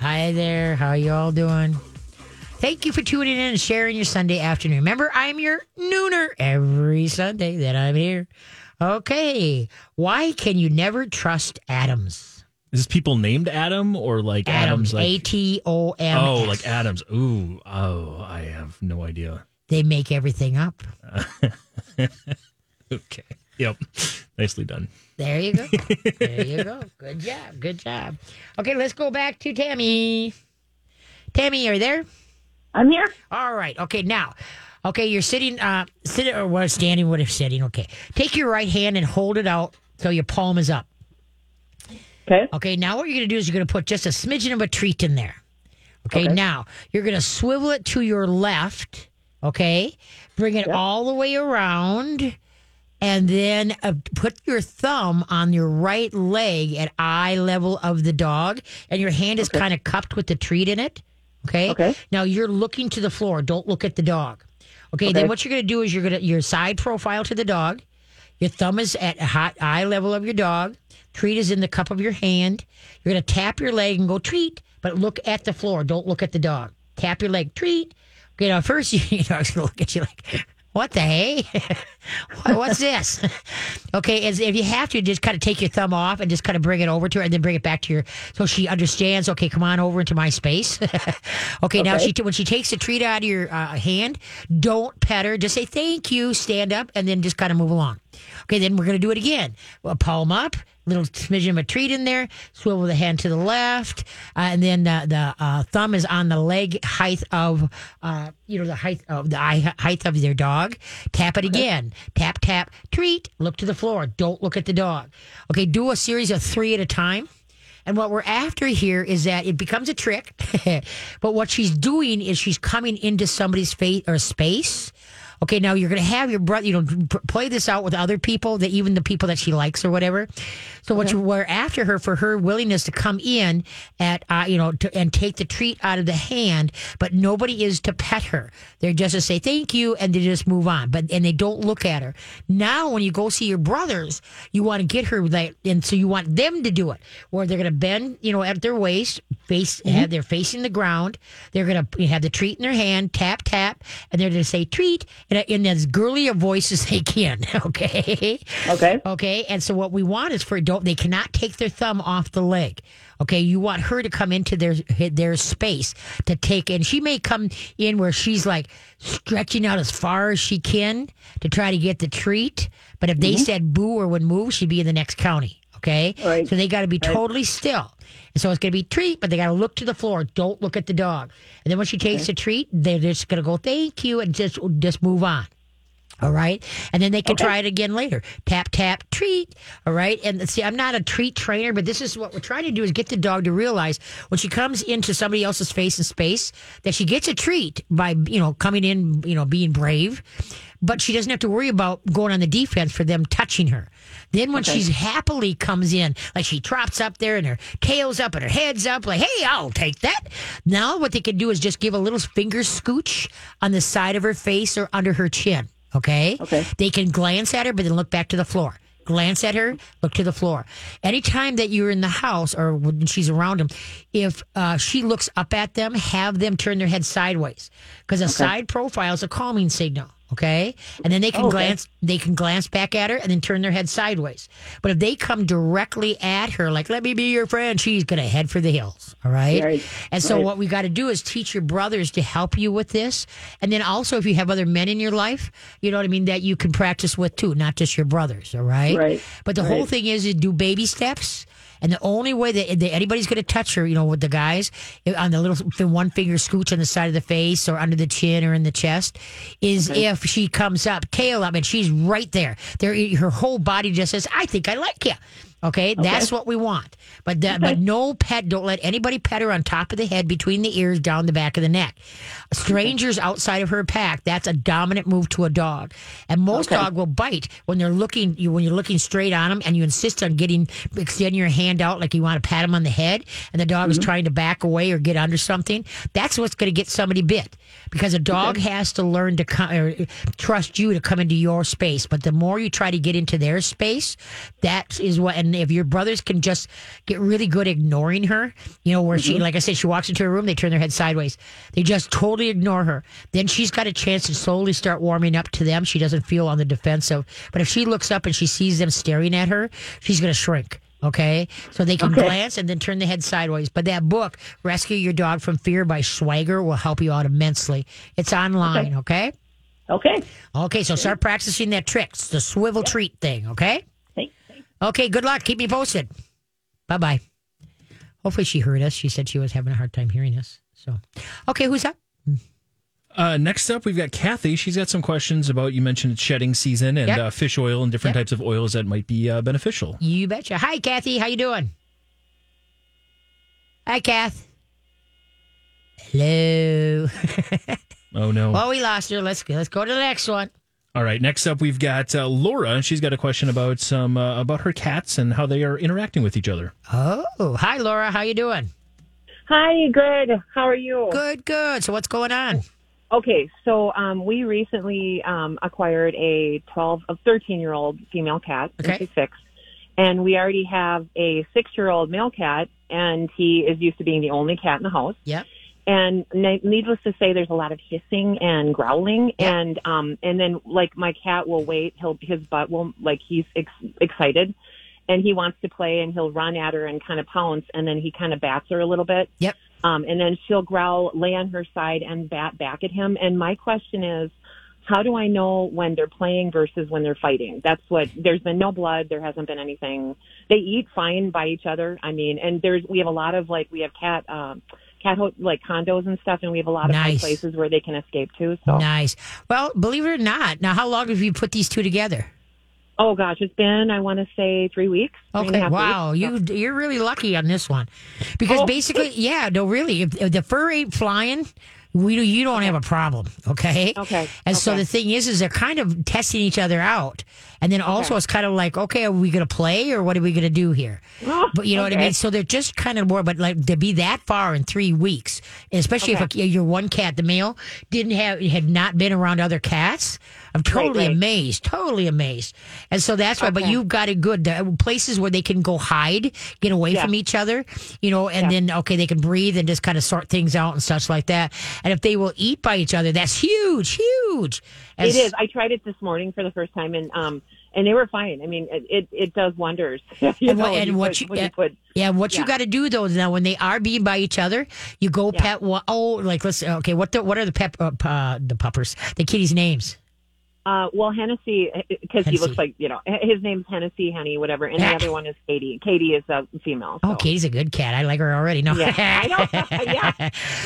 Hi there. How you all doing? Thank you for tuning in and sharing your Sunday afternoon. Remember, I'm your nooner every Sunday that I'm here. Okay. Why can you never trust Adams? Is this people named Adam or like Adams. Adams? like A T O M. oh, like Adams. Ooh, oh, I have no idea. They make everything up. Okay. Yep. Nicely done. There you go. there you go. Good job. Good job. Okay, let's go back to Tammy. Tammy, are you there? I'm here. All right. Okay, now. Okay, you're sitting, uh, sitting or what, standing, what if sitting? Okay. Take your right hand and hold it out so your palm is up. Okay. Okay, now what you're going to do is you're going to put just a smidgen of a treat in there. Okay, Okay. now you're going to swivel it to your left. Okay, bring it Yep. all the way around, and then uh, put your thumb on your right leg at eye level of the dog, and your hand is Okay. kind of cupped with the treat in it. Okay. Okay. Now you're looking to the floor. Don't look at the dog. Okay. Then what you're going to do is you're going to your side profile to the dog. Your thumb is at hot eye level of your dog. Treat is in the cup of your hand. You're going to tap your leg and go treat, but look at the floor. Don't look at the dog. Tap your leg, treat. Okay, now first you, know, was going to look at you like, what the hey? what, what's this? okay, as if you have to, just kind of take your thumb off and just kind of bring it over to her and then bring it back to your, so she understands, okay, come on over into my space. okay, now she, when she takes the treat out of your uh, hand, don't pet her. Just say thank you, stand up, and then just kind of move along. Okay, then we're going to do it again. Well, palm up, little smidgen of a treat in there, swivel the hand to the left, uh, and then the, the uh, thumb is on the leg height of, uh, you know, the height of the eye height of their dog. Tap it again. Tap, tap, treat, look to the floor. Don't look at the dog. Okay, do a series of three at a time. And what we're after here is that it becomes a trick. but what she's doing is she's coming into somebody's face or space. Okay, now you're going to have your brother, you know, play this out with other people, that even the people that she likes or whatever. So what you we're after her for her willingness to come in at, uh, you know, to, and take the treat out of the hand, but nobody is to pet her. They're just to say thank you and they just move on. But and they don't look at her. Now, when you go see your brothers, you want to get her like, and so you want them to do it, where they're going to bend, you know, at their waist, face, have they're facing the ground. They're going to have the treat in their hand, tap tap, and they're going to say treat in, in as girly a voice as they can. Okay. Okay. Okay. And so what we want is for don't they cannot take their thumb off the leg. Okay. You want her to come into their their space to take and she may come in where she's like stretching out as far as she can to try to get the treat. But if they mm-hmm. said boo or would move, she'd be in the next county. Okay. Right. So they got to be totally still. And so it's going to be treat, but they got to look to the floor. Don't look at the dog. And then when she takes the treat, they're just going to go thank you and just just move on. All right. And then they can try it again later. Tap, tap, treat. All right. And see, I'm not a treat trainer, but this is what we're trying to do is get the dog to realize when she comes into somebody else's face and space that she gets a treat by, you know, coming in, you know, being brave. But she doesn't have to worry about going on the defense for them touching her. Then when she's happily comes in, like she trots up there and her tail's up and her head's up, like, hey, I'll take that. Now what they can do is just give a little finger scooch on the side of her face or under her chin. Okay. Okay. They can glance at her, but then look back to the floor. Glance at her, look to the floor. Anytime that you're in the house or when she's around them, if uh, she looks up at them, have them turn their head sideways because a side profile is a calming signal. Okay, and then they can oh, Okay. glance. They can glance back at her and then turn their head sideways. But if they come directly at her, like "Let me be your friend," she's gonna head for the hills. All right. Right. And so Right. what we got to do is teach your brothers to help you with this, and then also if you have other men in your life, you know what I mean, that you can practice with too, not just your brothers. All right. Right. But the whole thing is, is do baby steps. And the only way that, that anybody's going to touch her, you know, with the guys eh, on the little the one finger scooch on the side of the face or under the chin or in the chest, is if she comes up, tail up, and she's right there. There, her whole body just says, "I think I like you." Okay, that's what we want. But the, but no pet. Don't let anybody pet her on top of the head, between the ears, down the back of the neck. Strangers outside of her pack. That's a dominant move to a dog. And most Okay. dog will bite when they're looking. You when you're looking straight on them, and you insist on getting extending your hand out like you want to pat him on the head, and the dog is mm-hmm. trying to back away or get under something. That's what's going to get somebody bit. because a dog has to learn to come, or trust you to come into your space. But the more you try to get into their space, that is what. And if your brothers can just get really good ignoring her, you know, where she, mm-hmm. like I said, she walks into a room, they turn their head sideways. They just totally ignore her. Then she's got a chance to slowly start warming up to them. She doesn't feel on the defensive. But if she looks up and she sees them staring at her, she's going to shrink. Okay, so they can Okay. glance and then turn the head sideways. But that book, "Rescue Your Dog from Fear" by Schweiger, will help you out immensely. It's online. Okay. Okay. Okay. so start practicing that trick, the swivel treat thing. Okay. Okay. Good luck. Keep me posted. Bye bye. Hopefully she heard us. She said she was having a hard time hearing us. So, okay, who's up? Uh, next up, we've got Kathy. She's got some questions about you mentioned it's shedding season and Yep. uh, fish oil and different Yep. types of oils that might be uh, beneficial. You betcha. Hi, Kathy. How you doing? Hi, Kath. Hello. Oh no! well, we lost her. Let's. Let's go to the next one. All right. Next up, we've got uh, Laura. She's got a question about some uh, about her cats and how they are interacting with each other. Oh, hi, Laura. How you doing? Hi, good. How are you? Good, good. So what's going on? Okay, so um, we recently um, acquired a 12, a 13 year old female cat. and Okay. She's six. And we already have a six year old male cat, and he is used to being the only cat in the house. Yep. And ne- needless to say, there's a lot of hissing and growling, and um, and then like my cat will wait. He'll his butt will like he's ex- excited, and he wants to play, and he'll run at her and kind of pounce, and then he kind of bats her a little bit. Yep. Um, and then she'll growl, lay on her side, and bat back at him. And my question is, how do I know when they're playing versus when they're fighting? That's what. There's been no blood. There hasn't been anything. They eat fine by each other. I mean, and there's we have a lot of like we have cat. Um, Cat ho- like condos and stuff, and we have a lot of Nice. places where they can escape to. So, Nice. Well, believe it or not, now how long have you put these two together? oh gosh, it's been I want to say three weeks. three Okay, wow, weeks. you you're really lucky on this one, because Oh. basically, yeah, no, really, if, if the fur ain't flying, we do, you don't have a problem, okay? Okay, And so the thing is, is they're kind of testing each other out, and then also it's kind of like, okay, are we going to play or what are we going to do here? Oh, But you know what I mean? So they're just kind of more, but like to be that far in three weeks, especially if a, your one cat, the male, didn't have had not been around other cats. I'm totally right. amazed, totally amazed. And so that's why. But you've got it good. The places where they can go hide, get away Yeah. from each other, you know, and Yeah. then okay, they can breathe and just kind of sort things out and such like that. And if they will eat by each other, that's huge, huge. And It is. I tried it this morning for the first time, and um, and they were fine. I mean, it it, it does wonders. you And know, and you what put, you- yeah. you put Yeah, what you got to do though is now when they are being by each other, you go Yeah. pet. Oh, like let's okay. What the what are the pep uh, uh, the puppers the kitties' names? Uh, well, Hennessy, because he looks like, you know, his name's Hennessy, Henny, whatever. And the other one is Katie. Katie is a female. Oh. Katie's a good cat. I like her already. No, Yeah, I know. Yeah,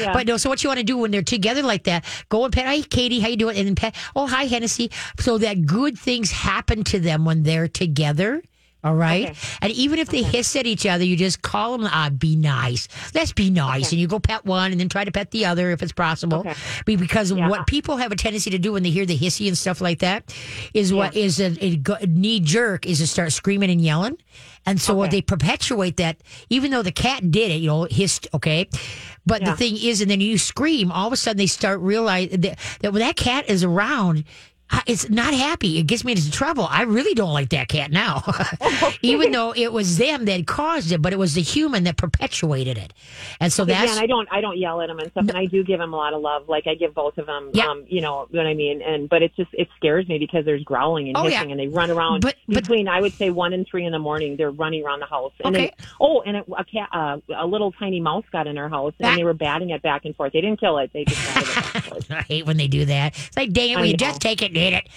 yeah. But no, so what you want to do when they're together like that? Go and pet. Hi, Katie. How you doing? And then pet. Oh, hi, Hennessy. So that good things happen to them when they're together. All right. Okay. And even if they hiss at each other, you just call them, ah, be nice. Let's be nice. And you go pet one and then try to pet the other if it's possible. Okay. Because Yeah. what people have a tendency to do when they hear the hissy and stuff like that is what is a, a knee jerk is to start screaming and yelling. And so what Okay. they perpetuate that, even though the cat did it, you know, hissed, okay. But the thing is, and then you scream, all of a sudden they start realizing that, that when that cat is around, it's not happy. It gets me into trouble. I really don't like that cat now, even though it was them that caused it, but it was the human that perpetuated it. And so Yeah, that's and I don't, I don't yell at him and stuff, and I do give him a lot of love. Like I give both of them, Yeah. um, you know what I mean. And but it's just, it scares me because there's growling and Oh, yeah. hissing, and they run around But- but- between, I would say, one and three in the morning. They're running around the house. And Okay. They, oh, and it, a cat, uh, a little tiny mouse got in our house, and Ah. they were batting it back and forth. They didn't kill it; they just it back and forth. I hate when they do that. It's like, dang it, I will you know. just take it eat it?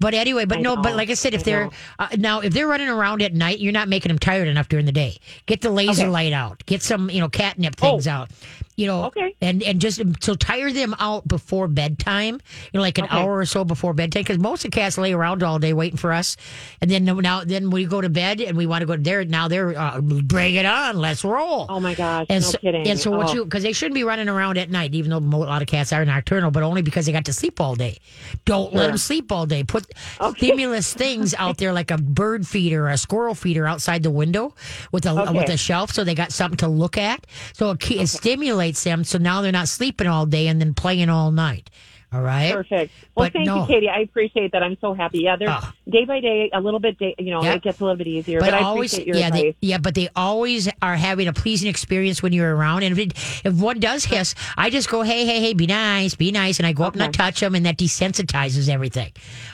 But anyway, but I no, but like I said, if I they're uh, now if they're running around at night, you're not making them tired enough during the day. Get the laser Okay. light out. Get some, you know, catnip things Oh. out. You know, Okay. and and just so tire them out before bedtime. You know, like an Okay. hour or so before bedtime, because most of the cats lay around all day waiting for us, and then now then we go to bed and we want to go there. Now they're uh, bring it on, let's roll. Oh my gosh, And no so, kidding. and so what Oh. you because they shouldn't be running around at night, even though a lot of cats are nocturnal, but only because they got to sleep all day. Don't let them sleep all day. Put Okay. stimulus things out there like a bird feeder or a squirrel feeder outside the window with a Okay. with a shelf, so they got something to look at. So it, it stimulates them. So now they're not sleeping all day and then playing all night. All right. Perfect. Well, But thank no. you, Katie. I appreciate that. I'm so happy. Yeah, they're Ah. day by day, a little bit. Day, you know, Yeah. it gets a little bit easier. But, I appreciate your yeah, advice. they, yeah, but they always are having a pleasing experience when you're around. And if, it, if one does hiss, I just go, hey, hey, hey, be nice, be nice, and I go up and I touch them, and that desensitizes everything.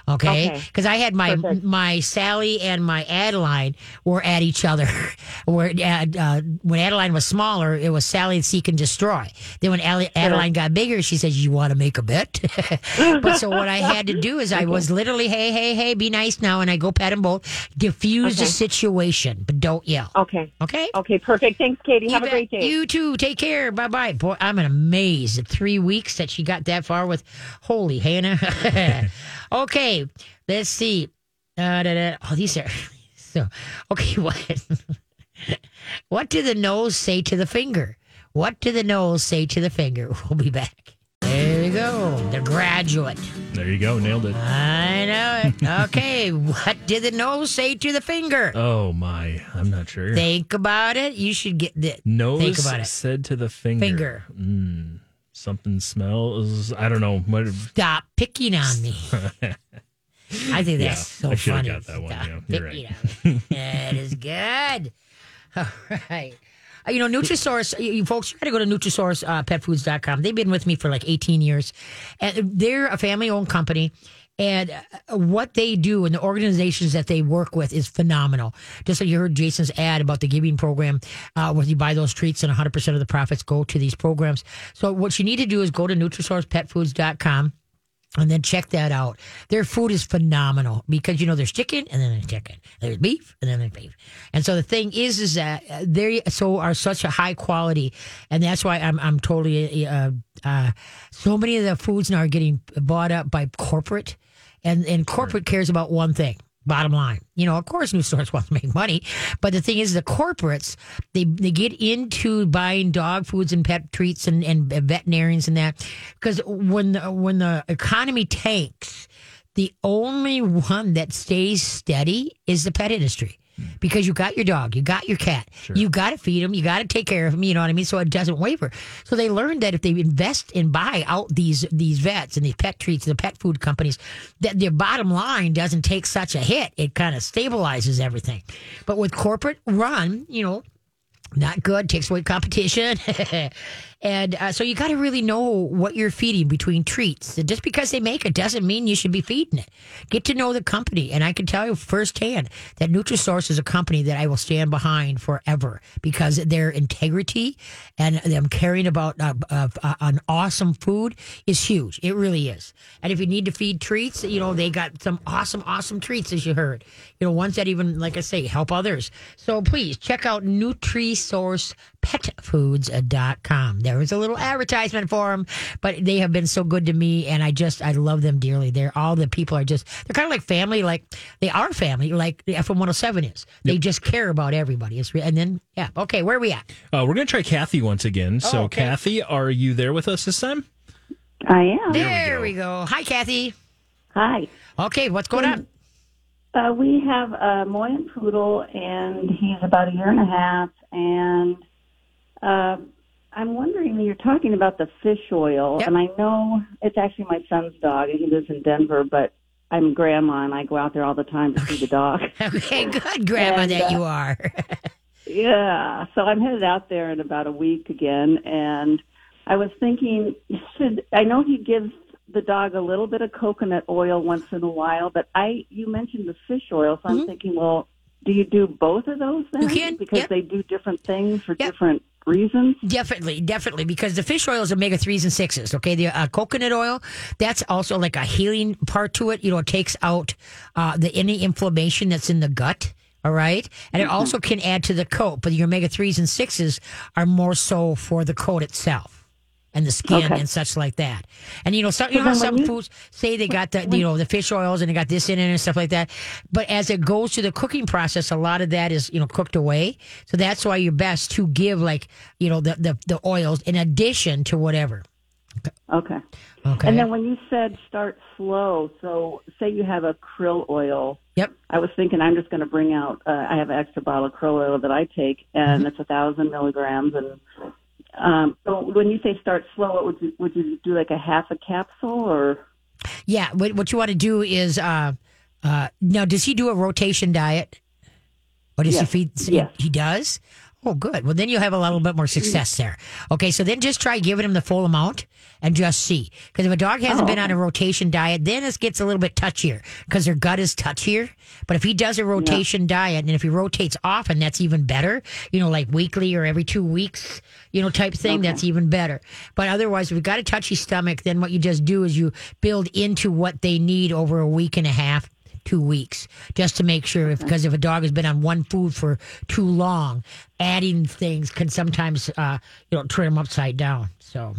Okay, Okay. because I had my Perfect. my Sally and my Adeline were at each other. where uh, uh, when Adeline was smaller, it was Sally seek and destroy. Then when Adeline got bigger, she says, "You want to make a bet?" but so what I had to do is I was literally, hey, hey, hey, be nice now, and I go pet them both, diffuse the situation, but don't yell. Okay. Okay. Okay. Perfect. Thanks, Katie. Have You a great day. You too. Take care. Bye bye. Boy, I'm amazed at three weeks that she got that far with holy Hannah. okay, let's see. Uh, da, da. Oh, these are so okay. What? what did the nose say to the finger? What do the nose say to the finger? We'll be back. Go. The graduate. There you go. Nailed it. I know it. Okay. what did the nose say to the finger? Oh, my. I'm not sure. Think about it. You should get the Nose Think about it. said to the finger. Finger. Mm, something smells. I don't know. What, Stop picking on me. I think that's so I should've funny. got that one, Stop yeah, you're picking on me. that is good. All right. Uh, You know, Nutrisource, you folks, you got to go to NutrisourcePetFoods.com. They've been with me for like 18 years. And they're a family owned company. And uh, what they do and the organizations that they work with is phenomenal. Just like you heard Jason's ad about the giving program, uh, where you buy those treats and 100% of the profits go to these programs. So what you need to do is go to NutrisourcePetFoods.com and then check that out. Their food is phenomenal because you know there's chicken and then there's chicken, there's beef and then there's beef, and so the thing is, is that they so are such a high quality, and that's why I'm I'm totally uh, uh, so many of the foods now are getting bought up by corporate, and and corporate cares about one thing. Bottom line, you know, of course, Nutrisource want to make money, but the thing is, the corporates they they get into buying dog foods and pet treats and, and veterinarians and that because when the, when the economy tanks, the only one that stays steady is the pet industry. Because you got your dog, you got your cat, you got to feed them, you got to take care of them. You know what I mean? So it doesn't waver. So they learned that if they invest and buy out these these vets and these pet treats, the pet food companies, that their bottom line doesn't take such a hit. It kind of stabilizes everything. But with corporate run, you know, not good takes away competition and uh, so you got to really know what you're feeding between treats. And just because they make it doesn't mean you should be feeding it. Get to know the company. And i can tell you firsthand that nutrisource is a company that i will stand behind forever because their integrity and them caring about uh, uh, uh, an awesome food is huge. It really is. And if you need to feed treats you know they got some awesome awesome treats as you heard. You know ones that even like i say help others. So please check out nutrisourcepetfoods.com there was a little advertisement for them but they have been so good to me and i just i love them dearly they're all the people are just they're kind of like family like they are family like the fm 107 is they just care about everybody it's re- and then yeah okay where are we at uh, we're going to try Kathy once again. So, Oh, okay. Kathy, are you there with us this time? I am. there, we we, go. hi kathy Hi. okay what's going on Uh, we have a Moyen poodle, and he's about a year and a half. And uh, I'm wondering, you're talking about the fish oil, Yep. and I know it's actually my son's dog, and he lives in Denver, but I'm grandma, and I go out there all the time to see the dog. okay good grandma And, that uh, you are Yeah, so I'm headed out there in about a week again, and I was thinking, should I know he gives the dog a little bit of coconut oil once in a while, but I you mentioned the fish oil, so I'm thinking, well, do you do both of those? Mm-hmm. Can, because yep. they do different things for Yep. different reasons. Definitely, definitely, because the fish oil is omega threes and sixes. Okay, the uh, coconut oil that's also like a healing part to it. You know, it takes out uh, the any inflammation that's in the gut. All right, and it also can add to the coat. But your omega threes and sixes are more so for the coat itself and the skin Okay. and such like that. And you know, some you know So how then some you- foods say they got the you know the fish oils and they got this in it and stuff like that. But as it goes through the cooking process, a lot of that is you know cooked away. So that's why you're best to give like you know the the, the oils in addition to whatever. Okay. Okay. And then when you said start slow, so say you have a krill oil. yep. I was thinking I'm just going to bring out. Uh, I have an extra bottle of krill oil that I take, and Mm-hmm. it's a thousand milligrams, and Um, so when you say start slow, what would you would you do like a half a capsule or? Yeah, what, what you want to do is uh, uh, now. Does he do a rotation diet, or does Yes. he feed? Yes. He does. Oh, good. Well, then you'll have a little bit more success mm. there. Okay, so then just try giving him the full amount and just see. Because if a dog hasn't Oh, been on a rotation diet, then it gets a little bit touchier because their gut is touchier. But if he does a rotation diet and if he rotates often, that's even better. You know, like weekly or every two weeks, you know, type thing, that's even better. But otherwise, if we've got a touchy stomach, then what you just do is you build into what they need over a week and a half two weeks just to make sure if because if a dog has been on one food for too long adding things can sometimes uh you know turn them upside down so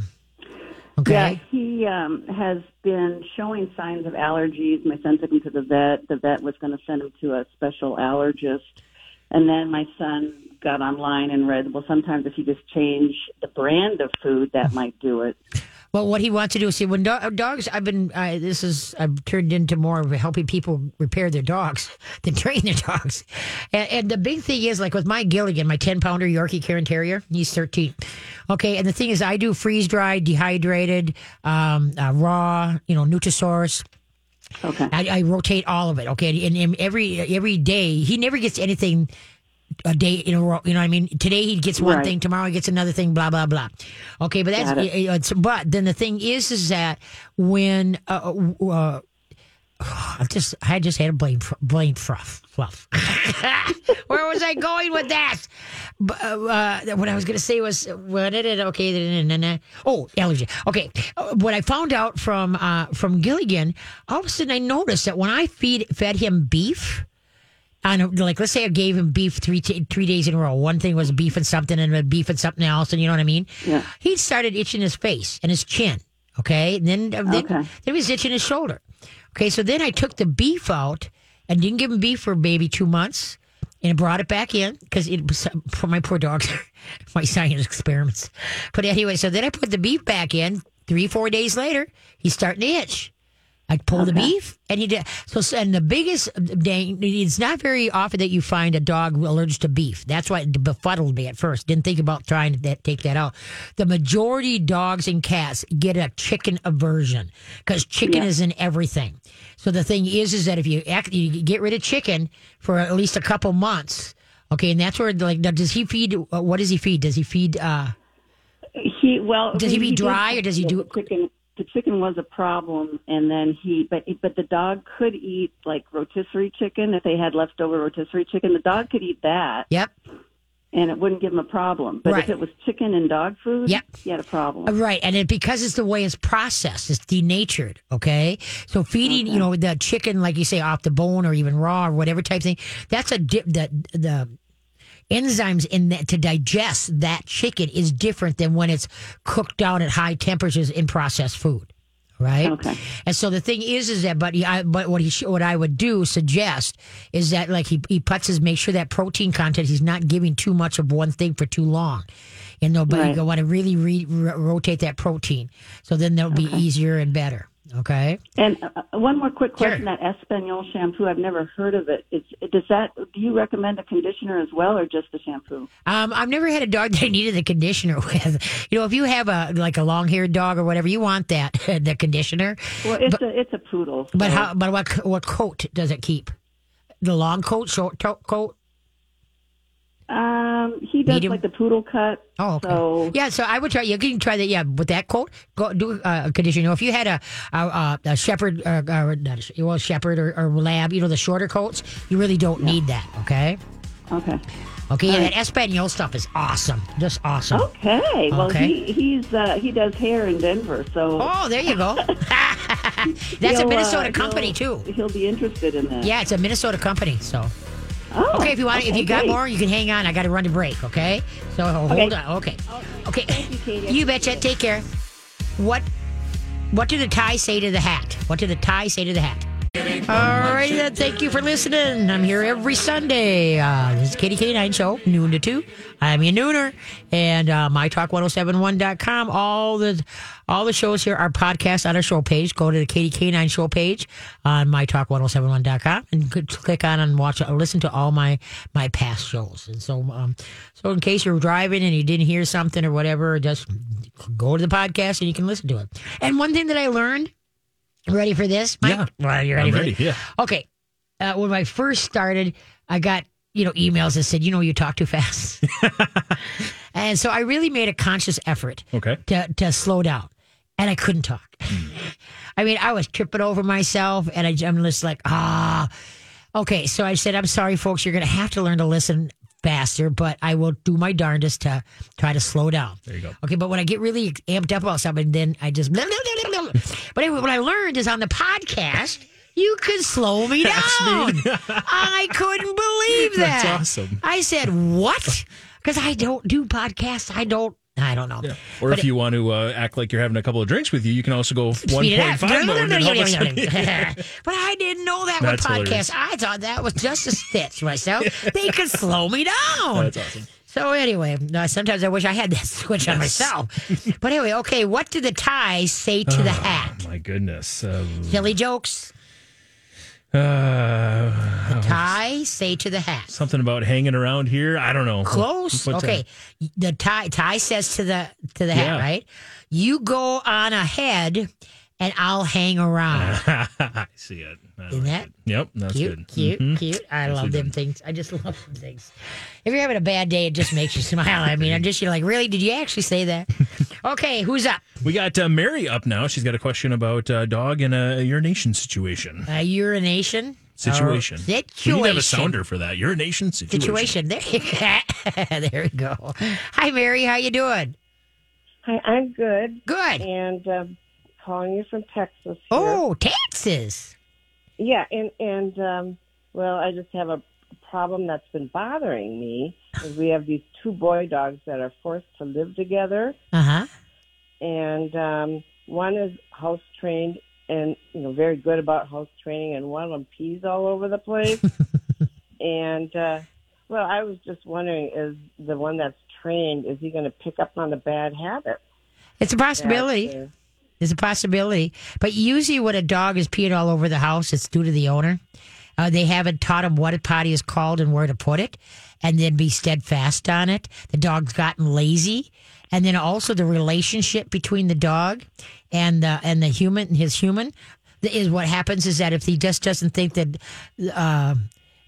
okay Yeah, he um, has been showing signs of allergies. My son took him to the vet. The vet was going to send him to a special allergist. And then my son got online and read, well, sometimes if you just change the brand of food, that might do it. Well what he wants to do is see when do- dogs i've been uh, this is i've turned into more of helping people repair their dogs than train their dogs and, and the big thing is like with my gilligan my 10 pounder yorkie cairn terrier he's 13 okay and the thing is i do freeze dried dehydrated um, uh, raw you know nutrisource Okay. I, I rotate all of it. Okay, and, and every every day he never gets anything a day in a row. You know what I mean? Today he gets one Right. thing, tomorrow he gets another thing. Blah blah blah. Okay, but that's it. it's, but then the thing is, is that when uh, uh, I just I just had a blame blame fluff fluff. Where was I going with that? Uh, uh, what I was going to say was what did it? Okay, oh allergy. Okay, uh, what I found out from uh, from Gilligan, all of a sudden I noticed that when I feed fed him beef. On a, like, let's say I gave him beef three t- three days in a row. One thing was beef and something, and a beef and something else, and you know what I mean. Yeah. He started itching his face and his chin. Okay, and then then, Okay. then he was itching his shoulder. Okay, so then I took the beef out and didn't give him beef for maybe two months, and brought it back in because it was for my poor dogs, my science experiments. But anyway, so then I put the beef back in. Three four days later, he's starting to itch. I pull the beef, and he did. So, and the biggest dang, it's not very often that you find a dog allergic to beef. That's why it befuddled me at first. Didn't think about trying to that, take that out. The majority dogs and cats get a chicken aversion because chicken Yeah. is in everything. So the thing is, is that if you act, you get rid of chicken for at least a couple months, okay, and that's where like now, does he feed? What does he feed? Does he feed? uh He well, Does he feed did- dry or does he do- chicken? The chicken was a problem, and then he, but but the dog could eat like rotisserie chicken if they had leftover rotisserie chicken. The dog could eat that, Yep. and it wouldn't give him a problem. But Right. if it was chicken and dog food, Yep. he had a problem. Uh, right, and it, because it's the way it's processed, it's denatured. Okay, so feeding, you know, the chicken, like you say, off the bone or even raw or whatever type thing, that's a dip. The the enzymes in that to digest that chicken is different than when it's cooked down at high temperatures in processed food. Right. Okay. And so the thing is, is that, but he, I, but what he, sh- what I would do suggest is that like he, he puts his make sure that protein content he's not giving too much of one thing for too long, And. But Right. you want to really re- rotate that protein, so then that'll be easier and better. Okay. And uh, one more quick Sure. question: that Espanol shampoo, I've never heard of it. it. Is does that? Do you recommend a conditioner as well, or just the shampoo? Um, I've never had a dog that I needed a conditioner with. You know, if you have a like a long haired dog or whatever, you want that the conditioner. Well, it's a it's a poodle. But how? But what what coat does it keep? The long coat, short to- coat. Um, he does Medium? like the poodle cut. Oh, okay. So yeah, so I would try. You can try that. Yeah, with that coat, go do uh, a condition. You know, if you had a a, a, a shepherd, uh, uh, not a, well, shepherd or, or lab, you know, the shorter coats, you really don't need that. Okay. okay. Okay. Yeah, that Espanol stuff is awesome. Just awesome. Okay. Well, Okay. he he's uh, he does hair in Denver, so Oh, there you go. That's a he'll, Minnesota uh, company he'll- too. He'll be interested in that. Yeah, it's a Minnesota company. So Oh, okay, if you want, if you got great. more, you can hang on. I got to run to break. Okay. So hold Okay. on. Okay. Okay. Thank you, You betcha. Take care. What What did the tie say to the hat? What did the tie say to the hat? All right, then. Thank you for listening. I'm here every Sunday. Uh, this is Katie K9 Show, noon to 2. I'm your nooner. And uh, mytalk1071.com. All the all the shows here are podcasts on our show page. Go to the Katie K9 Show page on mytalk1071.com and could click on and watch or listen to all my my past shows. And so, um, so in case you're driving and you didn't hear something or whatever, just go to the podcast and you can listen to it. And one thing that I learned Ready for this? Mike? Yeah. Well, you ready I'm for ready, this? yeah. Okay. Uh, when I first started, I got, you know, emails that said, you know, you talk too fast. and so I really made a conscious effort Okay. to, to slow down. And I couldn't talk. I mean, I was tripping over myself and I, I'm just like, ah. Okay. So I said, I'm sorry, folks. You're going to have to learn to listen faster, but I will do my darndest to try to slow down. There you go. Okay, but when I get really amped up about something, then I just. Blah, blah, blah. But anyway, what I learned is on the podcast, you can slow me down. I couldn't believe that. That's awesome. I said, what? Because I don't do podcasts. I don't. I don't know. Or if you want to uh, act like you're having a couple of drinks with you, you can also go Speed it up. 1.5 mode and help us. but I didn't know that That's with podcasts. I thought that was just a stitch myself. they could slow me down. That's awesome. So anyway, no, sometimes I wish I had that switch on myself. But anyway, okay, what do the tie say to the hat? My goodness. Uh, Silly jokes. Uh, Tie say to the hat. something about hanging around here. I don't know. Close. What's okay. The tie tie says to the to the hat, Yeah. right? You go on ahead and I'll hang around. I see it. I Isn't like that it. Yep, that's cute, good. cute, Mhm. cute. I Nicely love them done. things. I just love them things. If you're having a bad day, it just makes you smile. I mean, I'm just you're like, really? Did you actually say that? Okay, who's up? We got uh, Mary up now. She's got a question about uh, dog in a urination situation. A urination. Situation. Or We need situation. to have a sounder for that. Urination situation. situation. There, there we go. Hi, Mary. How you doing? Hi, I'm good, Good. and um, calling you from Texas. Here. Oh, Texas. yeah, and and um, well, I just have a problem that's been bothering me. Is we have these two boy dogs that are forced to live together, Uh huh. and um, one is house trained and you know very good about house training, and one of them pees all over the place. and uh, well, I was just wondering, is the one that's trained is he going to pick up on the bad habits? It's a possibility. that, uh, It's a possibility. But usually, when a dog is peeing all over the house, it's due to the owner. Uh, they haven't taught him what a potty is called and where to put it, and then be steadfast on it. The dog's gotten lazy, and then also the relationship between the dog and the and the human, his human, is what happens is that if he just doesn't think that. Uh,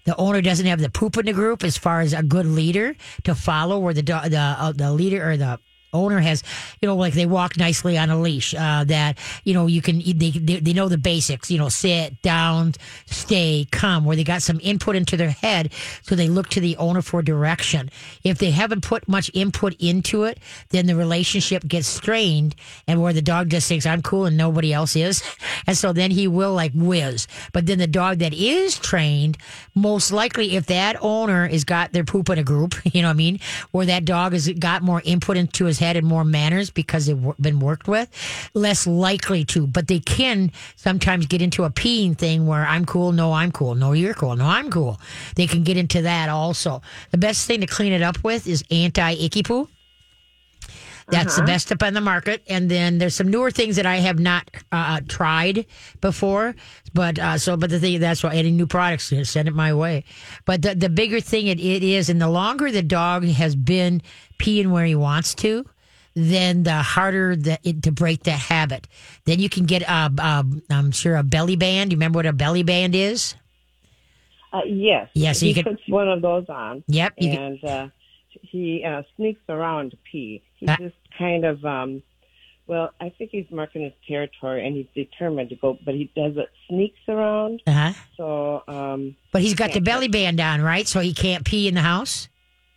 the owner doesn't have the poop in the group as far as a good leader to follow, where the do- the uh, the leader or the owner has, you know, like they walk nicely on a leash. Uh, that you know you can they, they they know the basics. You know, sit down, stay, come. Where they got some input into their head, so they look to the owner for direction. If they haven't put much input into it, then the relationship gets strained, and where the dog just thinks I'm cool and nobody else is, and so then he will like whiz. But then the dog that is trained, most likely, if that owner has got their poop in a group, you know what I mean, where that dog has got more input into his head and more manners because they've been worked with, less likely to. But they can sometimes get into a peeing thing where I'm cool, no, I'm cool, no, you're cool, no, I'm cool. They can get into that also. The best thing to clean it up with is anti icky poo. That's the best up on the market. And then there's some newer things that I have not uh, tried before. But uh, so, but the thing that's why any new products, send it my way. But the the bigger thing it, it is, and the longer the dog has been peeing where he wants to, then the harder it, to break that habit. Then you can get a, a, I'm sure a belly band. You remember what a belly band is? Uh, yes. Yeah, so he you could- puts one of those on. Yep, you and uh, he uh, sneaks around to pee. He's just kind of, um, well, I think he's marking his territory, and he's determined to go. But he does it sneaks around. Uh huh. So, um, But he's got the belly band on, right? So he can't pee in the house.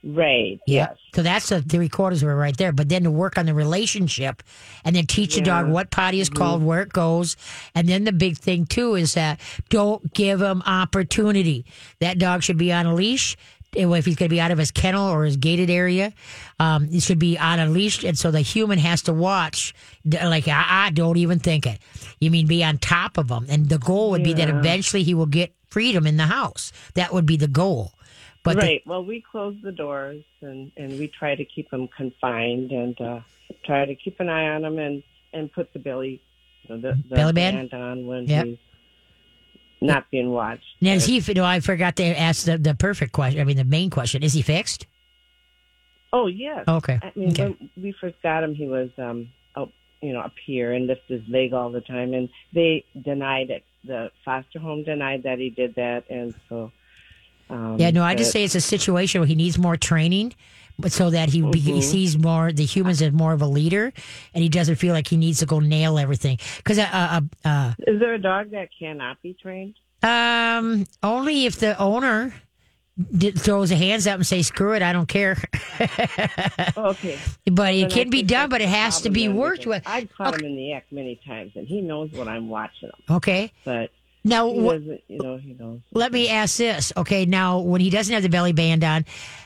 right. Yeah. Yes. So that's the three quarters were right there. But then to work on the relationship and then teach the dog what potty is called, where it goes. And then the big thing too is that don't give him opportunity. That dog should be on a leash. If he's going to be out of his kennel or his gated area, um, he should be on a leash, and so the human has to watch. Like, I, I don't even think it. You mean be on top of him, and the goal would be that eventually he will get freedom in the house. That would be the goal. But the- right. well, we close the doors and and we try to keep him confined and uh, try to keep an eye on him and and put the belly you know, the, the Belly band? on when Yep. he's not being watched. now is he? No, I forgot to ask the, the perfect question. I mean, the main question: Is he fixed? Oh yes. Okay. I mean, okay. when we first got him, he was um up, you know, up here and lift his leg all the time, and they denied it. The foster home denied that he did that, and so. Um, Yeah, no, I just say it's a situation where he needs more training, but so that he, be, he sees more the humans as more of a leader, and he doesn't feel like he needs to go nail everything. Because uh, uh, uh, Is there a dog that cannot be trained? um, only if the owner d- throws the hands up and say "screw it, I don't care." Okay. but it Then I can be done, but it has to be worked with. I've caught Okay. him in the act many times, and he knows what I'm watching him. Okay, But now you know, he knows. let me ask this. Okay, now when he doesn't have the belly band on,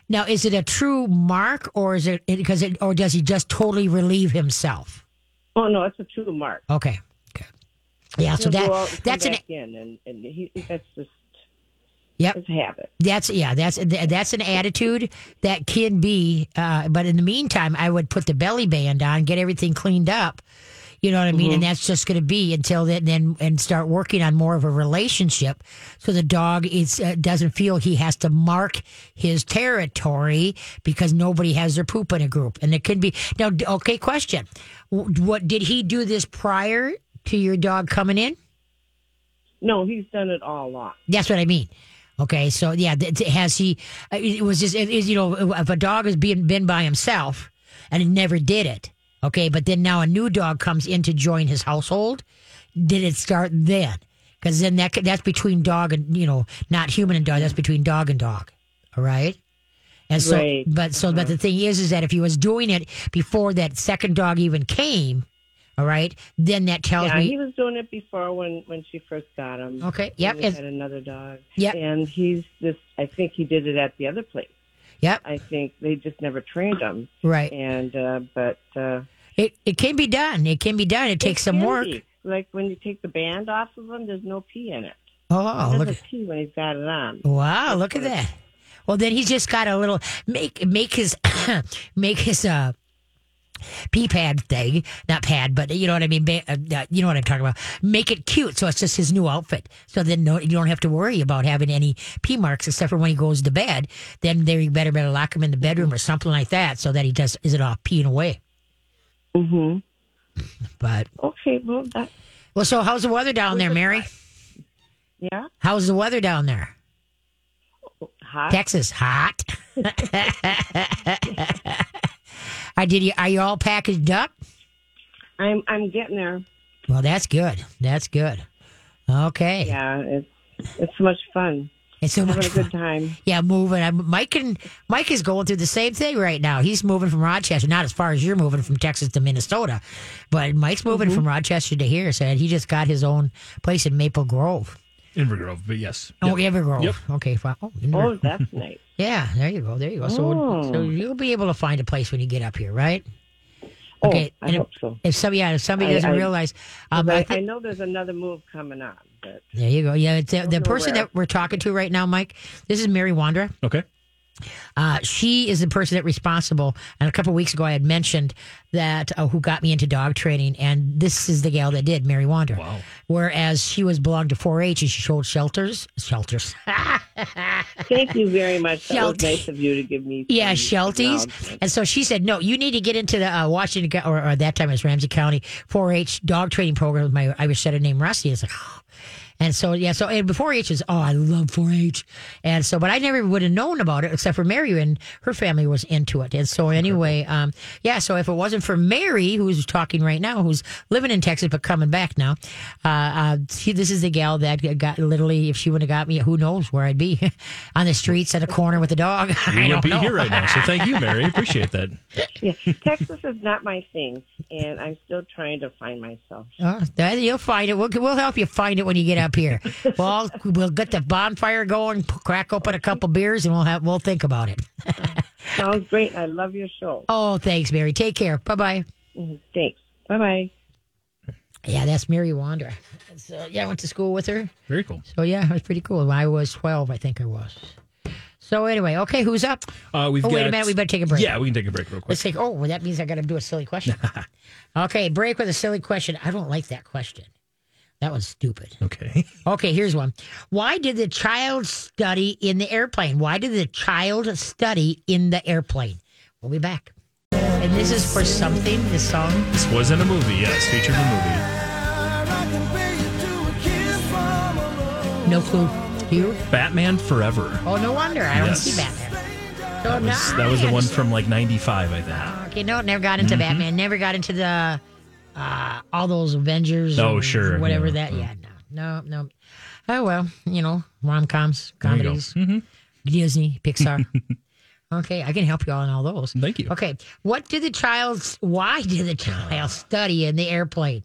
now is it a true mark, or is it because it, or does he just totally relieve himself? Oh no, it's a true mark. Okay. Okay. Yeah, so He'll that that's an in, and and he that's just Yep. his habit. that's yeah that's that's an attitude that can be. Uh, but in the meantime, I would put the belly band on, get everything cleaned up. You know what I mean? And that's just going to be until then, then and start working on more of a relationship, so the dog is uh, doesn't feel he has to mark his territory because nobody has their poop in a group, and it could be now. Okay, question: What did he do this prior to your dog coming in? No, he's done it all along. That's what I mean. Okay, so yeah, has he? uh, It was just it, it- you know if a dog has been been by himself and he never did it. Okay, but then now a new dog comes in to join his household. Did it start then? Because then that that's between dog and you know not human and dog. That's between dog and dog. All right. And so, Right. but so, but the thing is, is that if he was doing it before that second dog even came, all right, then that tells Yeah, me. he was doing it before when when she first got him. Okay, yep, And had another dog. Yep. and he's just. I think he did it at the other place. yep, I think they just never trained him, right. and uh, but. uh It it can be done. It can be done. It takes it some work. be. Like when you take the band off of him, there's no pee in it. Oh, He look! doesn't pee when he's got it on. Wow, look at that. Well, then he's just got a little make make his make his uh pee pad thing, not pad, but you know what I mean. Ba- uh, you know what I'm talking about. Make it cute, so it's just his new outfit. So then no, you don't have to worry about having any pee marks except for when he goes to bed. Then there you better better lock him in the bedroom or something like that, so that he does isn't off peeing away. Hmm But Okay, well that well, so how's the weather down there, Mary? yeah, How's the weather down there? hot. Texas hot. I did you are you all packaged up? I'm I'm getting there. Well, that's good. That's good. Okay. Yeah, it's it's so much fun. It's so Having much a good fun. time. Yeah, moving. I'm, Mike and Mike is going through the same thing right now. He's moving from Rochester, not as far as you're moving from Texas to Minnesota, but Mike's moving Mm-hmm. from Rochester to here. So he just got his own place in Maple Grove. Inver Grove, but yes. Oh, Yep. Evergrove. Yep. Okay, fine. Oh, Oh, that's nice. yeah. There you go. There you go. So, Oh. so you'll be able to find a place when you get up here, right? Oh, Okay, I and hope so. If some, yeah, if somebody I- doesn't I- realize, um, But I I, know there's another move coming on, but there you go. Yeah, it's, uh, the person where. that we're talking to right now, Mike. This is Mary Wandra. Okay. Uh, she is the person that responsible. And a couple of weeks ago, I had mentioned that uh, who got me into dog training, and this is the gal that did, Mary Wander. Wow. Whereas she was belonged to 4-H and she showed shelters, shelters. thank you very much. That was nice of you to give me. Yeah, Shelties. And so she said, no, you need to get into the uh, Washington, or, or that time it was Ramsey County 4-H dog training program with my Irish setter named Rusty. It's like, oh. And so, yeah, so and before H is, oh, I love 4 H. And so, but I never would have known about it except for Mary and her family was into it. And so, anyway, um, yeah, so if it wasn't for Mary, who's talking right now, who's living in Texas but coming back now, uh, uh, she, this is the gal that got literally, if she would have got me, who knows where I'd be on the streets at a corner with a dog. You don't would be know. here right now. So thank you, Mary. Appreciate that. Yeah, Texas is not my thing, and I'm still trying to find myself. Oh, that- you'll find it. We'll, we'll help you find it when you get up here. Well, we'll get the bonfire going, crack open a couple beers, and we'll have we'll think about it. Sounds great. I love your show. Oh, thanks, Mary. Take care. Bye bye. Thanks. Bye bye. Yeah, that's Mary Wandra. So yeah, I went to school with her. Very cool. So yeah, it was pretty cool. When I was twelve, I think I was. So anyway, okay, who's up? Uh, we've Oh, got, wait a minute, we better take a break. Yeah, we can take a break real quick. Let's take. Oh, well, that means I got to do a silly question. okay, break with a silly question. I don't like that question. That was stupid. Okay. Okay, here's one. Why did the child study in the airplane? Why did the child study in the airplane? We'll be back. And this is for something. This song. This was in a movie, yes, featured in a movie. No clue. You? Batman Forever. Oh, no wonder. I don't Yes. see Batman. So That was, that was the one from like 95, I think. Okay, no, never got into mm-hmm. Batman. Never got into the uh, all those Avengers. Oh, sure. Whatever Yeah. that. Yeah, no, no, no. Oh well, you know, rom coms, There you go. comedies, Mhm. Disney, Pixar. okay, I can help you all in all those. Thank you. Okay, what did the child? Why did the child study in the airplane?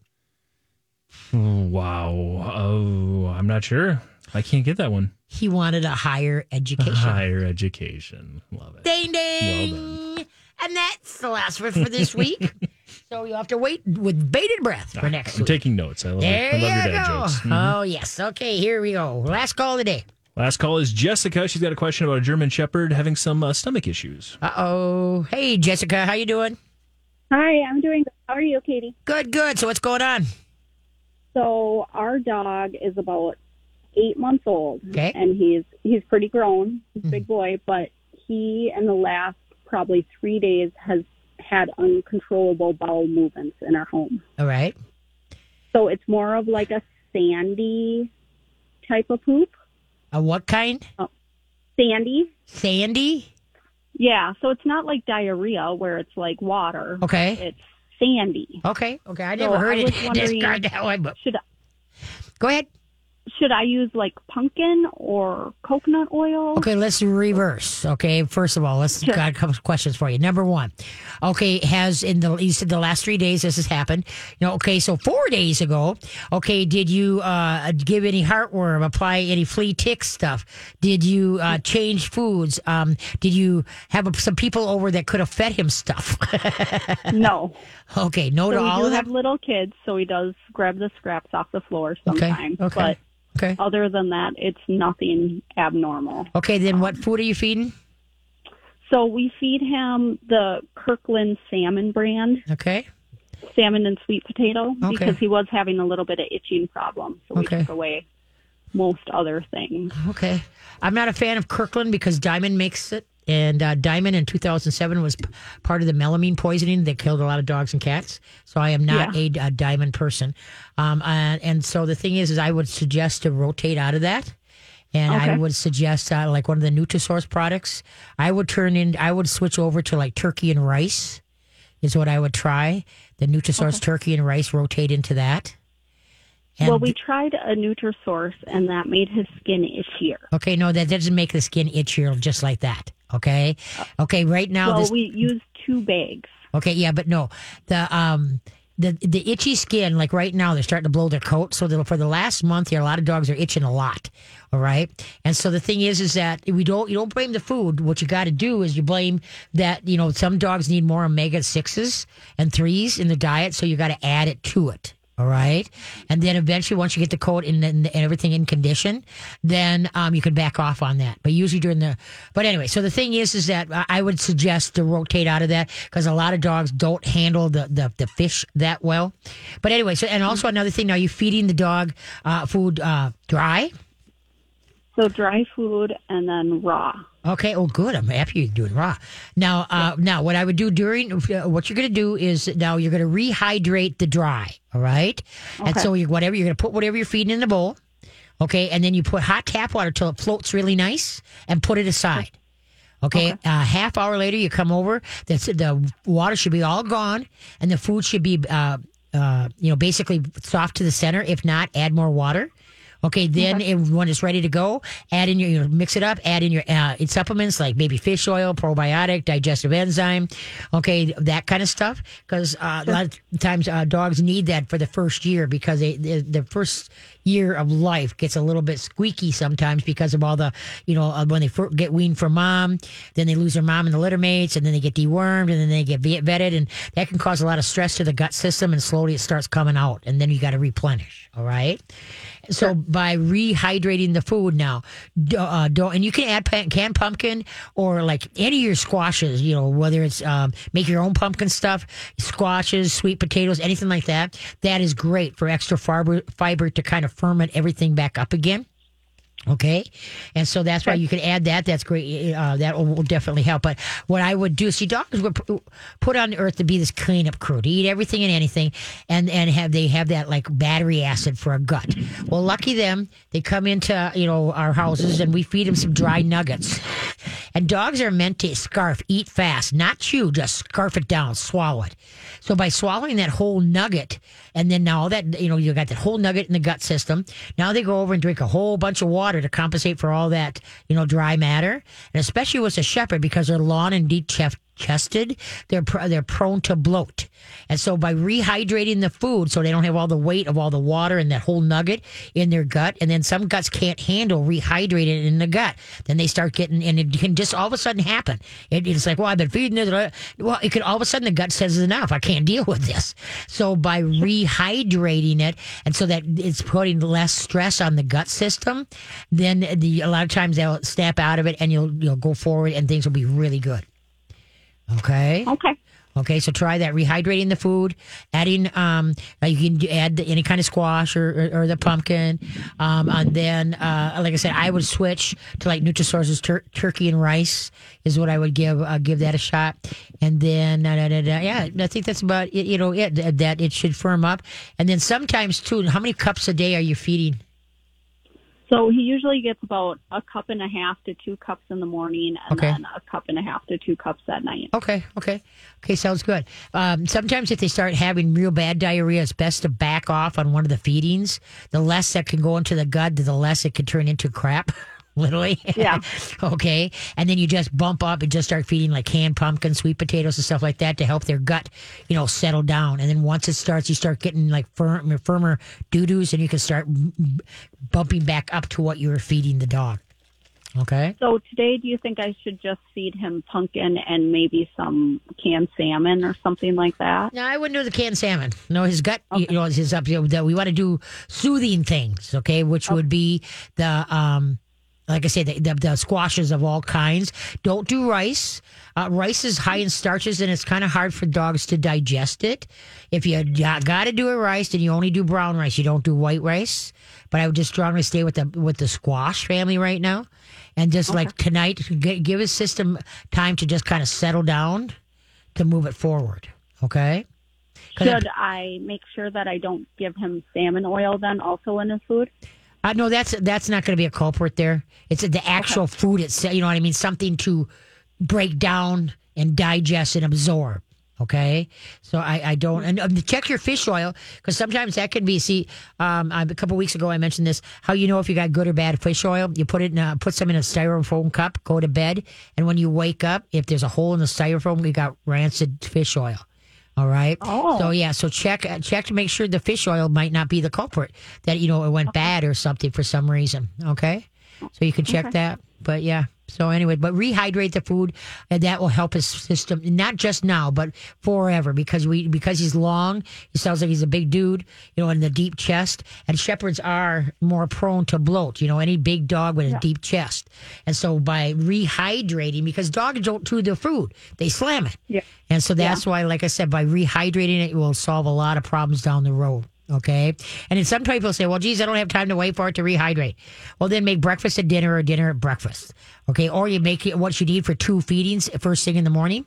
Oh, wow. Oh, I'm not sure. I can't get that one. He wanted a higher education. Higher education. Love it. Ding ding. And that's the last word for this week. so you'll have to wait with bated breath for next I'm week. taking notes. I love, There I love your you dad go. jokes. Mhm. Oh yes. Okay, here we go. Last call of the day. Last call is Jessica. She's got a question about a German Shepherd having some uh, stomach issues. Uh oh. Hey Jessica, how you doing? Hi, I'm doing good. How are you, Katie? Good, good. So what's going on? So our dog is about eight months old, Okay. and he's he's pretty grown, he's a big boy, but he in the last probably three days has had uncontrollable bowel movements in our home. All right. So it's more of like a sandy type of poop. Uh, what kind? Sandy. Sandy. Yeah, so it's not like diarrhea where it's like water. Okay. It's sandy. Okay. Okay. I So never heard I it described that way, but Should go ahead. Should I use like pumpkin or coconut oil? Okay, let's reverse. Okay, first of all, let's Sure. got a couple of questions for you. Number one, okay, has in the you said the last three days this has happened. You know, okay, so four days ago, okay, did you uh, give any heartworm, apply any flea tick stuff? Did you uh, change foods? Um, did you have some people over that could have fed him stuff? No. okay, no So to all of have them. little kids, so he does grab the scraps off the floor Okay, sometimes. okay, But okay, other than that, it's nothing abnormal. okay. Then what food are you feeding? So we feed him the Kirkland salmon brand, Okay, salmon and sweet potato, Okay. because he was having a little bit of itching problem. So we Okay. took away most other things. Okay. I'm not a fan of Kirkland because Diamond makes it. And uh, Diamond in 2007 was p- part of the melamine poisoning that killed a lot of dogs and cats. So I am not a, a Diamond person. Um, and, and so the thing is, is I would suggest to rotate out of that. And I would suggest uh, like one of the Nutrisource products. I would turn in, I would switch over to like turkey and rice is what I would try. The Nutrisource turkey and rice rotate into that. And well, we tried a Nutrisource, and that made his skin itchier. Okay, no, that doesn't make the skin itchier just like that. Okay, okay, right now well, this. we use two bags. Okay, yeah, but no, the um. The, the itchy skin, like right now, they're starting to blow their coat. So for the last month here, a lot of dogs are itching a lot. All right, and so the thing is, is that we don't you don't blame the food. What you got to do is you blame that you know some dogs need more omega sixes and threes in the diet, so you got to add it to it. All right. And then eventually, once you get the coat and, and everything in condition, then um, you can back off on that. But usually during the, but anyway, so the thing is, is that I- would suggest to rotate out of that because a lot of dogs don't handle the, the, the fish that well. But anyway, so, and also another thing, now you feeding the dog uh, food uh, dry? So dry food and then raw. Okay. Oh, good. I'm happy you're doing raw. Now, uh, now what I would do during uh, what you're going to do is now you're going to rehydrate the dry. All right. Okay. And so you, whatever you're going to put whatever you're feeding in the bowl. Okay. And then you put hot tap water till it floats really nice and put it aside. Okay. okay. Uh, half hour later, you come over. That's the water should be all gone, and the food should be, uh, uh, you know, basically soft to the center. If not, add more water. Okay, then it, when it's ready to go, add in your, you know, mix it up, add in your uh, in supplements like maybe fish oil, probiotic, digestive enzyme, okay, that kind of stuff. Because uh, a lot of times uh, dogs need that for the first year because they, they, the first year of life gets a little bit squeaky sometimes because of all the, you know, uh, when they get weaned from mom, then they lose their mom and the litter mates, and then they get dewormed, and then they get vetted, and that can cause a lot of stress to the gut system, and slowly it starts coming out, and then you got to replenish. All right. So by rehydrating the food now, uh, don't and you can add canned pumpkin or like any of your squashes. You know whether it's um, make your own pumpkin stuff, squashes, sweet potatoes, anything like that. That is great for extra fiber fiber to kind of ferment everything back up again. Okay, and so that's why you can add that. That's great. Uh, that will, will definitely help. But what I would do, see, dogs were put on earth to be this cleanup crew, to eat everything and anything, and and have they have that like battery acid for a gut. Well, lucky them, they come into you know our houses and we feed them some dry nuggets. And dogs are meant to scarf, eat fast, not chew, just scarf it down, swallow it. So by swallowing that whole nugget, and then now that you know you got that whole nugget in the gut system, now they go over and drink a whole bunch of water to compensate for all that you know dry matter, and especially with a shepherd because they're long and deep chef chested, they're pr- they're prone to bloat. And so by rehydrating the food, so they don't have all the weight of all the water and that whole nugget in their gut, and then some guts can't handle rehydrated in the gut, then they start getting, and it can just all of a sudden happen. It, it's like, well, I've been feeding this. Well, it could all of a sudden the gut says enough. I can't deal with this. So by rehydrating it, and so that it's putting less stress on the gut system, then the a lot of times they'll snap out of it, and you'll you'll go forward, and things will be really good. Okay. Okay. Okay, so try that. Rehydrating the food, adding um, you can add the, any kind of squash or, or, or the pumpkin, um, and then uh, like I said, I would switch to like Nutrisource's tur- turkey and rice is what I would give uh, give that a shot, and then uh, da, da, da, yeah, I think that's about it, you know it that it should firm up, and then sometimes too. How many cups a day are you feeding? So he usually gets about a cup and a half to two cups in the morning, and Okay. then a cup and a half to two cups at night. Okay, okay, okay. Sounds good. Um, sometimes if they start having real bad diarrhea, it's best to back off on one of the feedings. The less that can go into the gut, the less it can turn into crap. Literally. Yeah. okay. And then you just bump up and just start feeding like canned pumpkin, sweet potatoes, and stuff like that to help their gut, you know, settle down. And then once it starts, you start getting like firm, firmer doo doos, and you can start bumping back up to what you were feeding the dog. Okay. So today, do you think I should just feed him pumpkin and maybe some canned salmon or something like that? No, I wouldn't do the canned salmon. No, his gut, okay. you know, is his up. You know, that we want to do soothing things, okay, which would be the, um, like I said, the, the, the squashes of all kinds. Don't do rice. Uh, rice is high in starches, and it's kind of hard for dogs to digest it. If you got to do a rice, then you only do brown rice. You don't do white rice. But I would just strongly stay with the with the squash family right now, and just like tonight, g- give his system time to just kind of settle down to move it forward. Okay. 'Cause I- Should I make sure that I don't give him salmon oil then also in his food? Uh, no, that's that's not going to be a culprit there. It's the actual food itself. You know what I mean? Something to break down and digest and absorb. Okay, so I, I don't and um, check your fish oil because sometimes that can be. See, um, I- a couple weeks ago I mentioned this. How you know if you got good or bad fish oil? You put it in, a, put some in a styrofoam cup, go to bed, and when you wake up, if there's a hole in the styrofoam, you got rancid fish oil. All right. Oh. So yeah, so check uh, check to make sure the fish oil might not be the culprit that you know it went bad or something for some reason. Okay. So you can check that. But yeah. So anyway, but rehydrate the food, and that will help his system not just now, but forever because we because he's long. He sounds like he's a big dude, you know, in the deep chest. And shepherds are more prone to bloat. You know, any big dog with a deep chest. And so by rehydrating, because dogs don't chew their food, they slam it. Yeah. And so that's why, like I said, by rehydrating it, it will solve a lot of problems down the road. Okay. And then some people say, well, geez, I don't have time to wait for it to rehydrate. Well, then make breakfast at dinner or dinner at breakfast. Okay. Or you make it what you need for two feedings first thing in the morning.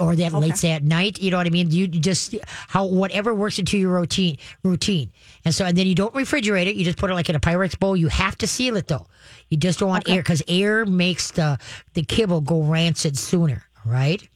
Or that late say at night, you know what I mean. You just how whatever works into your routine routine, and so and then you don't refrigerate it. You just put it like in a Pyrex bowl. You have to seal it though. You just don't want air because air makes the the kibble go rancid sooner, right?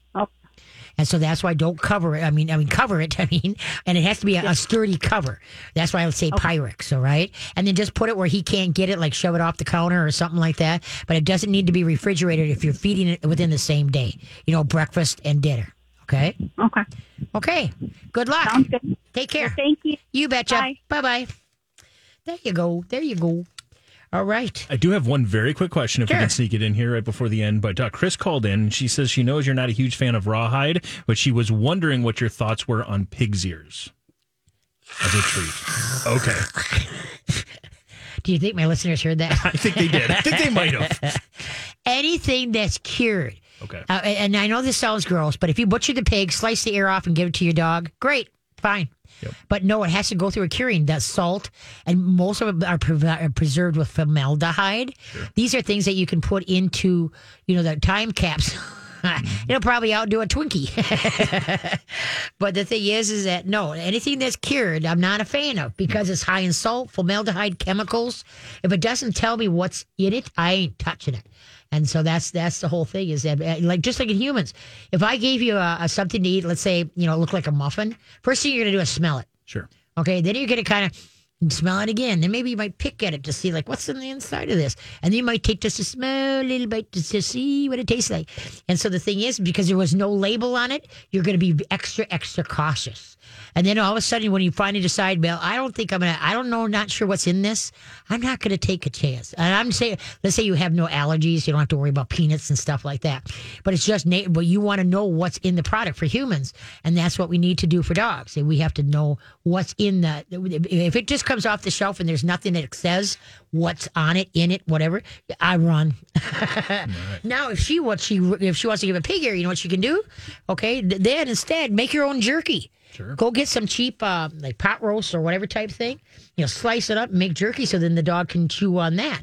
And so that's why don't cover it. I mean, I mean, cover it. I mean, and it has to be a, a sturdy cover. That's why I would say Pyrex. All right. And then just put it where he can't get it, like shove it off the counter or something like that. But it doesn't need to be refrigerated if you're feeding it within the same day, you know, breakfast and dinner. Okay. Okay. Okay. Good luck. Sounds good. Take care. Thank you. You betcha. Bye bye. There you go. There you go. All right. I do have one very quick question if we can sneak it in here right before the end. But uh, Chris called in. And she says she knows you're not a huge fan of rawhide, but she was wondering what your thoughts were on pig's ears as a treat. Okay. Do you think my listeners heard that? I think they did. I think they might have. Anything that's cured. Okay. Uh, and I know this sounds gross, but if you butcher the pig, slice the ear off, and give it to your dog, great, fine. Yep. But no, it has to go through a curing. That's salt, and most of them are, pre- are preserved with formaldehyde. These are things that you can put into, you know, the time capsule. It'll probably outdo a Twinkie. but the thing is, is that no, anything that's cured, I'm not a fan of because it's high in salt, formaldehyde, chemicals. If it doesn't tell me what's in it, I ain't touching it. And so that's that's the whole thing is that uh, like just like in humans, if I gave you a, a something to eat, let's say you know, look like a muffin, first thing you're gonna do is smell it. Sure. Okay, then you're gonna kind of smell it again. Then maybe you might pick at it to see like what's in the inside of this, and then you might take just a small little bite to, to see what it tastes like. And so the thing is, because there was no label on it, you're gonna be extra extra cautious. And then all of a sudden, when you finally decide, well, I don't think I'm gonna, I don't know, not sure what's in this. I'm not gonna take a chance. And I'm saying, let's say you have no allergies, you don't have to worry about peanuts and stuff like that. But it's just, but you want to know what's in the product for humans, and that's what we need to do for dogs. We have to know what's in the. If it just comes off the shelf and there's nothing that says what's on it, in it, whatever, I run. Now, if she wants, she if she wants to give a pig ear, you know what she can do? Okay, then instead make your own jerky. Sure. Go get some cheap, uh, like pot roast or whatever type thing. You know, slice it up and make jerky, so then the dog can chew on that.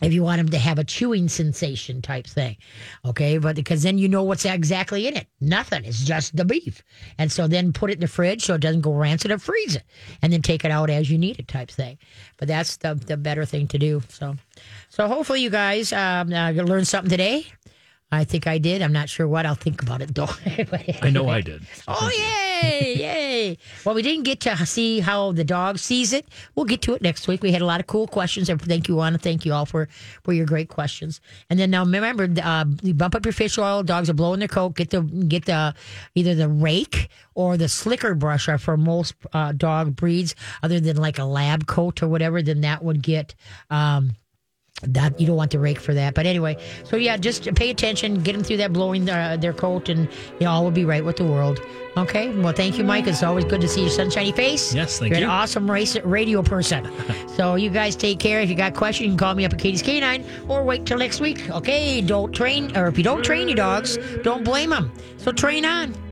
If you want him to have a chewing sensation type thing, okay, but because then you know what's exactly in it. Nothing. It's just the beef, and so then put it in the fridge so it doesn't go rancid or freeze it, and then take it out as you need it type thing. But that's the the better thing to do. So, so hopefully you guys um, uh, learned something today. I think I did. I'm not sure what. I'll think about it though. I know I did. Oh yay, yay! Well, we didn't get to see how the dog sees it. We'll get to it next week. We had a lot of cool questions. And thank you, Anna. Thank you all for for your great questions. And then now remember, uh, you bump up your fish oil. Dogs are blowing their coat. Get the get the either the rake or the slicker brush are for most uh, dog breeds, other than like a lab coat or whatever. Then that would get. Um, that you don't want the rake for that. But anyway, so yeah, just pay attention, get them through that blowing uh, their coat, and you know, all will be right with the world. Okay. Well, thank you, Mike. It's always good to see your sunshiny face. Yes, thank You're you. an awesome race, radio person. so you guys take care. If you got questions, you can call me up at Katie's Canine or wait till next week. Okay. Don't train, or if you don't train your dogs, don't blame them. So train on.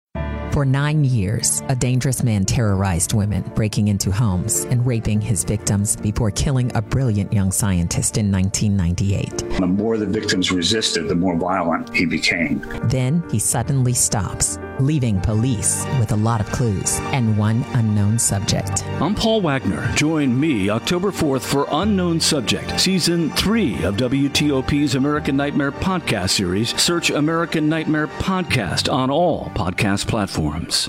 For nine years, a dangerous man terrorized women, breaking into homes and raping his victims before killing a brilliant young scientist in 1998. The more the victims resisted, the more violent he became. Then he suddenly stops, leaving police with a lot of clues and one unknown subject. I'm Paul Wagner. Join me October 4th for Unknown Subject, Season 3 of WTOP's American Nightmare podcast series. Search American Nightmare Podcast on all podcast platforms forums.